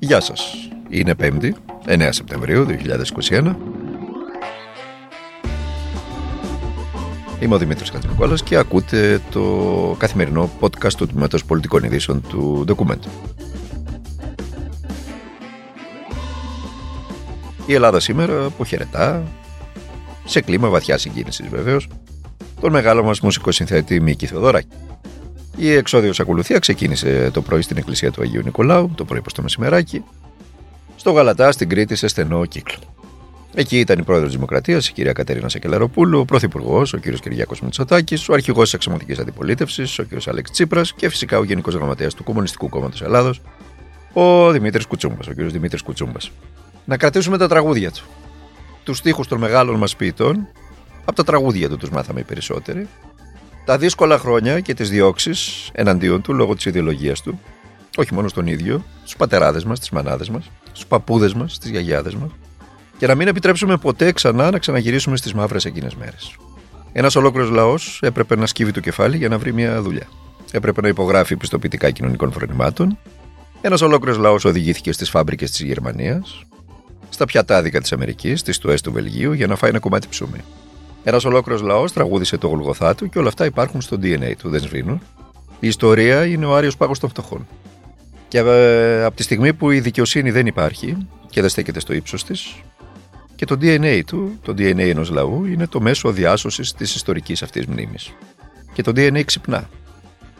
Γεια σας. Είναι 5η, 9 Σεπτεμβρίου 2021. Είμαι ο Δημήτρης Κατσιμικόλας και ακούτε το καθημερινό podcast του Τμήματος Πολιτικών Ειδήσεων του Document. Η Ελλάδα σήμερα αποχαιρετά, σε κλίμα βαθιάς συγκίνησης βεβαίως, τον μεγάλο μας μουσικό συνθέτη Μίκη Θεοδωράκη. Η εξόδιος ακολουθία ξεκίνησε το πρωί στην εκκλησία του Αγίου Νικολάου, το πρωί προς το μεσημεράκι, στο Γαλατά στην Κρήτη σε στενό κύκλο. Εκεί ήταν η πρόεδρος της Δημοκρατίας, η κυρία Κατερίνα Σακελαροπούλου, ο πρωθυπουργός, ο κύριος Κυριάκος Μητσοτάκης, ο αρχηγός της Αξιωματική Αντιπολίτευσης, ο κύριος Αλέξη Τσίπρας και φυσικά ο Γενικός Γραμματέας του Κομμουνιστικού Κόμματος Ελλάδος, ο Δημήτρης Κουτσούμπας, ο κύριος Δημήτρης Κουτσούμπας. Να κρατήσουμε τα τραγούδια του. Τους στίχους των μεγάλων μας ποιητών, από τα τραγούδια του τους μάθαμε οι περισσότεροι, τα δύσκολα χρόνια και τις διώξεις εναντίον του λόγω της ιδεολογίας του, όχι μόνο στον ίδιο, στους πατεράδες μας, στι μανάδες μας, στους παππούδες μας, στις γιαγιάδες μας, και να μην επιτρέψουμε ποτέ ξανά να ξαναγυρίσουμε στις μαύρες εκείνες μέρες. Ένας ολόκληρος λαός έπρεπε να σκύβει το κεφάλι για να βρει μια δουλειά. Έπρεπε να υπογράφει πιστοποιητικά κοινωνικών φρονημάτων. Ένας ολόκληρος λαός οδηγήθηκε στις φάμπρικες της Γερμανίας, στα πιατάδικα της Αμερικής, στις τουές του Βελγίου για να φάει ένα κομμάτι ψωμί. Ένας ολόκληρος λαός τραγούδισε το γολγοθά του και όλα αυτά υπάρχουν στο DNA του, δεν σβήνουν. Η ιστορία είναι ο άριος πάγος των φτωχών. Και ε, από τη στιγμή που η δικαιοσύνη δεν υπάρχει και δεν στέκεται στο ύψος της, και το DNA του, το DNA ενός λαού, είναι το μέσο διάσωση της ιστορικής αυτής μνήμης. Και το DNA ξυπνά.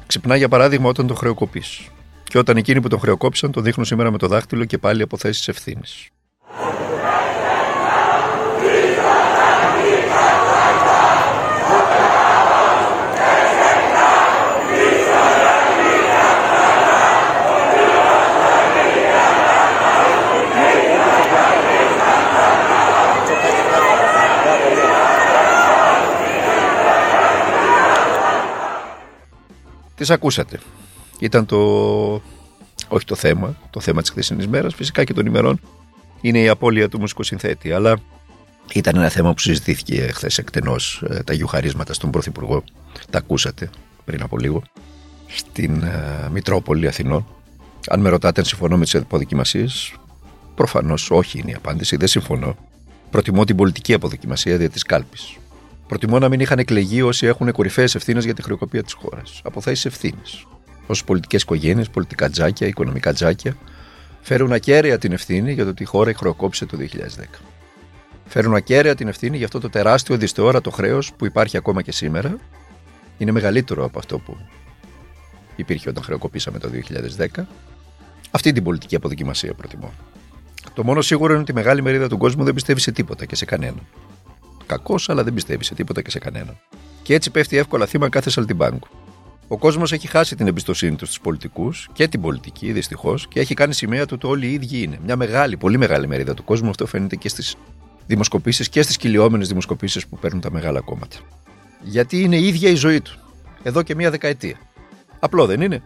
Ξυπνά για παράδειγμα όταν το χρεοκοπείς. Και όταν εκείνοι που τον χρεοκόπησαν το δείχνουν σήμερα με το δάχτυλο και πάλι αποθέσει ευθύνης. Τις ακούσατε. Ήταν το. Όχι το θέμα, το θέμα της χθεσινής μέρας, φυσικά και των ημερών, είναι η απώλεια του μουσικοσυνθέτη. Αλλά ήταν ένα θέμα που συζητήθηκε χθες εκτενώς ε, τα γιουχαρίσματα στον Πρωθυπουργό. Τα ακούσατε πριν από λίγο. Στην uh, Μητρόπολη Αθηνών. Αν με ρωτάτε αν συμφωνώ με τις αποδοκιμασίες, προφανώς όχι είναι η απάντηση. Δεν συμφωνώ. Προτιμώ την πολιτική αποδοκιμασία δια της κάλπης. Προτιμώ να μην είχαν εκλεγεί όσοι έχουν κορυφαίες ευθύνες για τη χρεοκοπία της χώρας. Αποθέσεις ευθύνες. Όσες πολιτικές οικογένειες, πολιτικά τζάκια, οικονομικά τζάκια φέρουν ακέραια την ευθύνη για το ότι η χώρα χρεοκόπησε το 2010. Φέρουν ακέραια την ευθύνη για αυτό το τεράστιο δυσθεώρατο χρέος που υπάρχει ακόμα και σήμερα. Είναι μεγαλύτερο από αυτό που υπήρχε όταν χρεοκοπήσαμε το 2010. Αυτή την πολιτική αποδοκιμασία προτιμώ. Το μόνο σίγουρο είναι ότι η μεγάλη μερίδα του κόσμου δεν πιστεύει σε τίποτα και σε κανέναν κακός, αλλά δεν πιστεύεις σε τίποτα και σε κανέναν. Και έτσι πέφτει εύκολα θύμα κάθε σαλτιμπάνκου. Ο κόσμος έχει χάσει την εμπιστοσύνη του στους πολιτικούς και την πολιτική, δυστυχώς, και έχει κάνει σημαία του ότι όλοι οι ίδιοι είναι. Μια μεγάλη, πολύ μεγάλη μερίδα του κόσμου. Αυτό φαίνεται και στις δημοσκοπήσεις και στις κυλιόμενες δημοσκοπήσεις που παίρνουν τα μεγάλα κόμματα. Γιατί είναι η ίδια η ζωή του. Εδώ και μία δεκαετία. Απλό δεν είναι;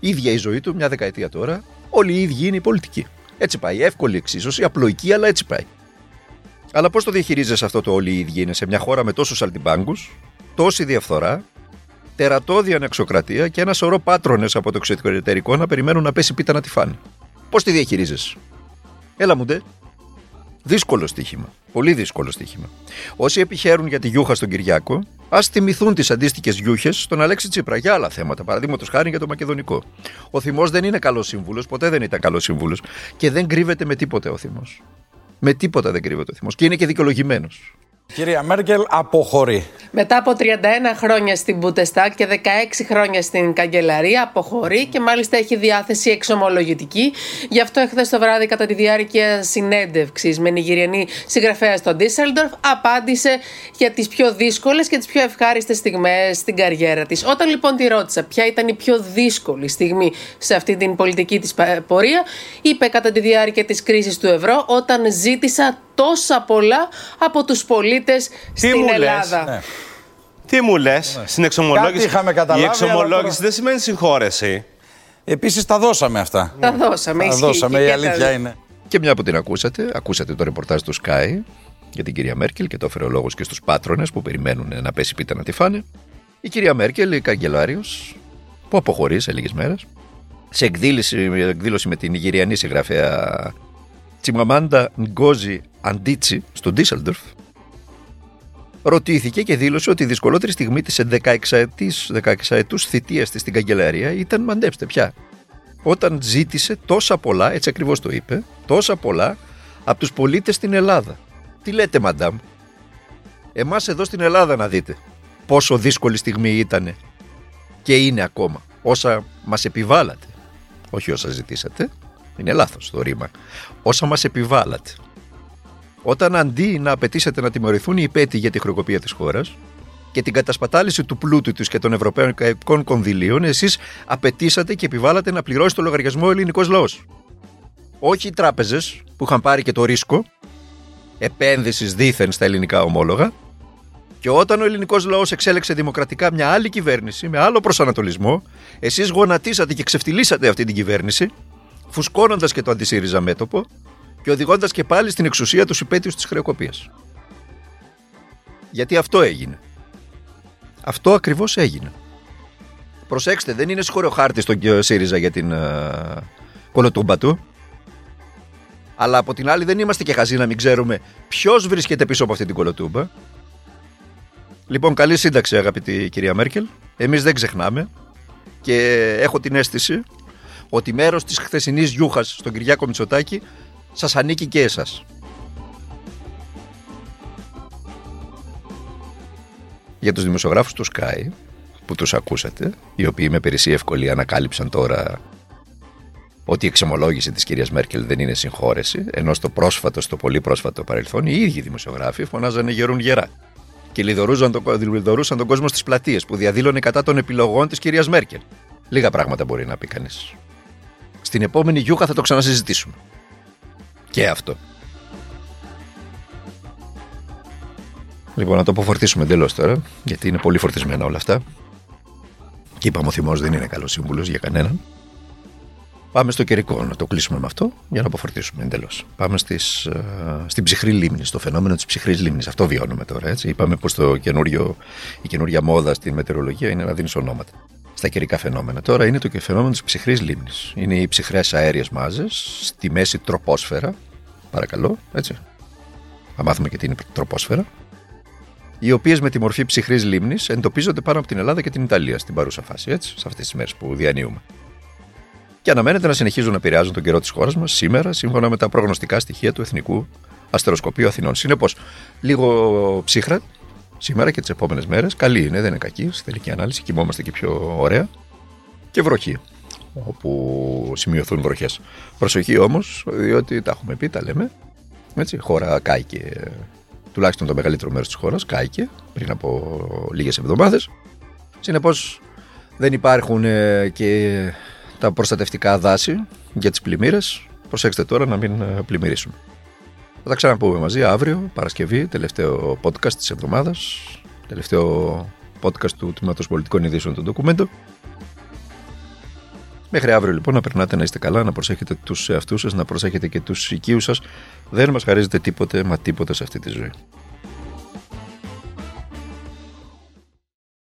ίδια η ζωή του, μια δεκαετία τώρα, όλοι οι ίδιοι είναι οι πολιτικοί. Έτσι πάει. Εύκολη εξίσωση, απλοϊκή, αλλά έτσι πάει. Αλλά πώς το διαχειρίζεσαι αυτό το όλοι οι ίδιοι; Είναι σε μια χώρα με τόσους αλτιμπάγκους, τόση διαφθορά, τερατώδη ανεξοκρατία και ένα σωρό πάτρονες από το εξωτερικό να περιμένουν να πέσει πίτα να τη φάνε. Πώς τη διαχειρίζεσαι; Έλα μου ντε. Δύσκολο στοίχημα. Πολύ δύσκολο στοίχημα. Όσοι επιχαίρουν για τη γιούχα στον Κυριάκο, ας θυμηθούν τις αντίστοιχες γιούχες στον Αλέξη Τσίπρα για άλλα θέματα. Παραδείγματος χάρη για το Μακεδονικό. Ο θυμός δεν είναι καλός σύμβουλος, ποτέ δεν ήταν καλός σύμβουλος και δεν κρύβεται με τίποτε ο θυμός. Με τίποτα δεν κρύβεται ο θυμός. Και είναι και δικαιολογημένος. Κυρία Μέρκελ αποχωρεί. Μετά από 31 χρόνια στην Μπουτεστάκ και 16 χρόνια στην Καγκελαρία, αποχωρεί και μάλιστα έχει διάθεση εξομολογητική. Γι' αυτό εχθές το βράδυ, κατά τη διάρκεια συνέντευξης με Νιγηριανή συγγραφέας στο Ντίσσελντορφ, απάντησε για τις πιο δύσκολες και τις πιο ευχάριστες στιγμές στην καριέρα της. Όταν λοιπόν τη ρώτησα ποια ήταν η πιο δύσκολη στιγμή σε αυτή την πολιτική της πορεία, είπε κατά τη διάρκεια της κρίσης του ευρώ, όταν ζήτησα τόσα πολλά από τους πολίτες στην Ελλάδα. Ναι. Τι μου λες, ναι. στην εξομολόγηση. Η εξομολόγηση δεν σημαίνει συγχώρεση. Επίσης τα δώσαμε αυτά. Τα δώσαμε, Τα δώσαμε, η αλήθεια είναι. Και μια που την ακούσατε, ακούσατε το ρεπορτάζ του Sky για την κυρία Μέρκελ και το έφερε ο λόγος και στους πάτρονες που περιμένουν να πέσει πίτα να τη φάνε. Η κυρία Μέρκελ, η καγκελάριος, που αποχωρεί σε λίγες μέρες, σε εκδήλωση, εκδήλωση με την Ιγυριανή συγγραφέα Τσιμαμάντα Γκόζη Αντίτσι στο Ντίσελντορφ ρωτήθηκε και δήλωσε ότι η δυσκολότερη στιγμή της 16 ετούς θητείας της στην καγκελαρία ήταν, μαντέψτε πια, όταν ζήτησε τόσα πολλά, έτσι ακριβώς το είπε, τόσα πολλά από τους πολίτες στην Ελλάδα. Τι λέτε μαντάμ, εμάς εδώ στην Ελλάδα να δείτε πόσο δύσκολη στιγμή ήταν και είναι ακόμα όσα μας επιβάλλατε, όχι όσα ζητήσατε, είναι λάθος το ρήμα, όσα μας επιβάλλατε. Όταν αντί να απαιτήσετε να τιμωρηθούν οι υπέτειοι για τη χρεοκοπία της χώρας και την κατασπατάληση του πλούτου τους και των ευρωπαϊκών κονδυλίων, εσείς απαιτήσατε και επιβάλλατε να πληρώσει το λογαριασμό ο ελληνικός λαός. Όχι οι τράπεζες που είχαν πάρει και το ρίσκο επένδυσης δίθεν στα ελληνικά ομόλογα, και όταν ο ελληνικός λαός εξέλεξε δημοκρατικά μια άλλη κυβέρνηση με άλλο προσανατολισμό, εσείς γονατίσατε και ξεφτυλίσατε αυτή την κυβέρνηση, φουσκώνοντας και το αντισύριζα μέτωπο και οδηγώντας και πάλι στην εξουσία τους υπέτειους της χρεοκοπίας. Γιατί αυτό έγινε. Αυτό ακριβώς έγινε. Προσέξτε, δεν είναι χάρτη στον ΣΥΡΙΖΑ για την uh, κολοτούμπα του. Αλλά από την άλλη δεν είμαστε και χαζοί να μην ξέρουμε ποιος βρίσκεται πίσω από αυτή την κολοτούμπα Λοιπόν, καλή σύνταξη αγαπητή κυρία Μέρκελ. Εμείς δεν ξεχνάμε και έχω την αίσθηση ότι μέρος της χθεσινής γιούχας στον Κυριάκο Μητσοτάκη σας ανήκει και εσάς. Για τους δημοσιογράφους του Sky που τους ακούσατε, οι οποίοι με περισσή ευκολία ανακάλυψαν τώρα ότι η εξομολόγηση της κυρίας Μέρκελ δεν είναι συγχώρεση, ενώ στο πρόσφατο, στο πολύ πρόσφατο παρελθόν, οι ίδιοι δημοσιογράφοι φωνάζανε γερούν γερά και λιδωρούσαν τον, λιδωρούσαν τον κόσμο στις πλατείες που διαδήλωνε κατά των επιλογών της κυρίας Μέρκελ. Λίγα πράγματα μπορεί να πει κανείς. Στην επόμενη γιούχα θα το ξανασυζητήσουμε. Και αυτό. Λοιπόν, να το αποφορτήσουμε εντελώς τώρα, γιατί είναι πολύ φορτισμένα όλα αυτά. Και είπαμε ο θυμό δεν είναι καλός σύμβουλος για κανέναν. Πάμε στο καιρικό, να το κλείσουμε με αυτό για να αποφορτήσουμε εντελώς. Πάμε στις, uh, στην ψυχρή λίμνη, στο φαινόμενο της ψυχρής λίμνης. Αυτό βιώνουμε τώρα. Έτσι. Είπαμε πως η καινούργια μόδα στην μετεωρολογία είναι να δίνεις ονόματα στα καιρικά φαινόμενα. Τώρα είναι το φαινόμενο της ψυχρής λίμνης. Είναι οι ψυχρές αέριες μάζες στη μέση τροπόσφαιρα. Παρακαλώ, έτσι. Θα μάθουμε και τι είναι τροπόσφαιρα. Οι οποίες με τη μορφή ψυχρής λίμνης εντοπίζονται πάνω από την Ελλάδα και την Ιταλία στην παρούσα φάση, έτσι, σε αυτές τις μέρες που διανύουμε και αναμένεται να συνεχίζουν να επηρεάζουν τον καιρό της χώρας μας σήμερα, σύμφωνα με τα προγνωστικά στοιχεία του Εθνικού Αστεροσκοπείου Αθηνών. Συνεπώς, λίγο ψύχρα σήμερα και τις επόμενες μέρες. Καλή είναι, δεν είναι κακή. Στη τελική ανάλυση κοιμόμαστε και πιο ωραία. Και βροχή, όπου σημειωθούν βροχές. Προσοχή όμως, διότι τα έχουμε πει, τα λέμε. Έτσι, η χώρα κάηκε, τουλάχιστον το μεγαλύτερο μέρος της χώρας κάηκε πριν από λίγες εβδομάδες. Συνεπώς, δεν υπάρχουν ε, και τα προστατευτικά δάση για τις πλημμύρες. Προσέξτε τώρα να μην ε, πλημμυρίσουμε. Θα τα ξαναπούμε μαζί αύριο, Παρασκευή, τελευταίο podcast της εβδομάδας, τελευταίο podcast του Τμήματος Πολιτικών Ειδήσεων του ντοκουμέντο. Μέχρι αύριο λοιπόν να περνάτε να είστε καλά, να προσέχετε τους εαυτούς σας, να προσέχετε και τους οικείους σας. Δεν μας χαρίζετε τίποτε, μα τίποτε σε αυτή τη ζωή.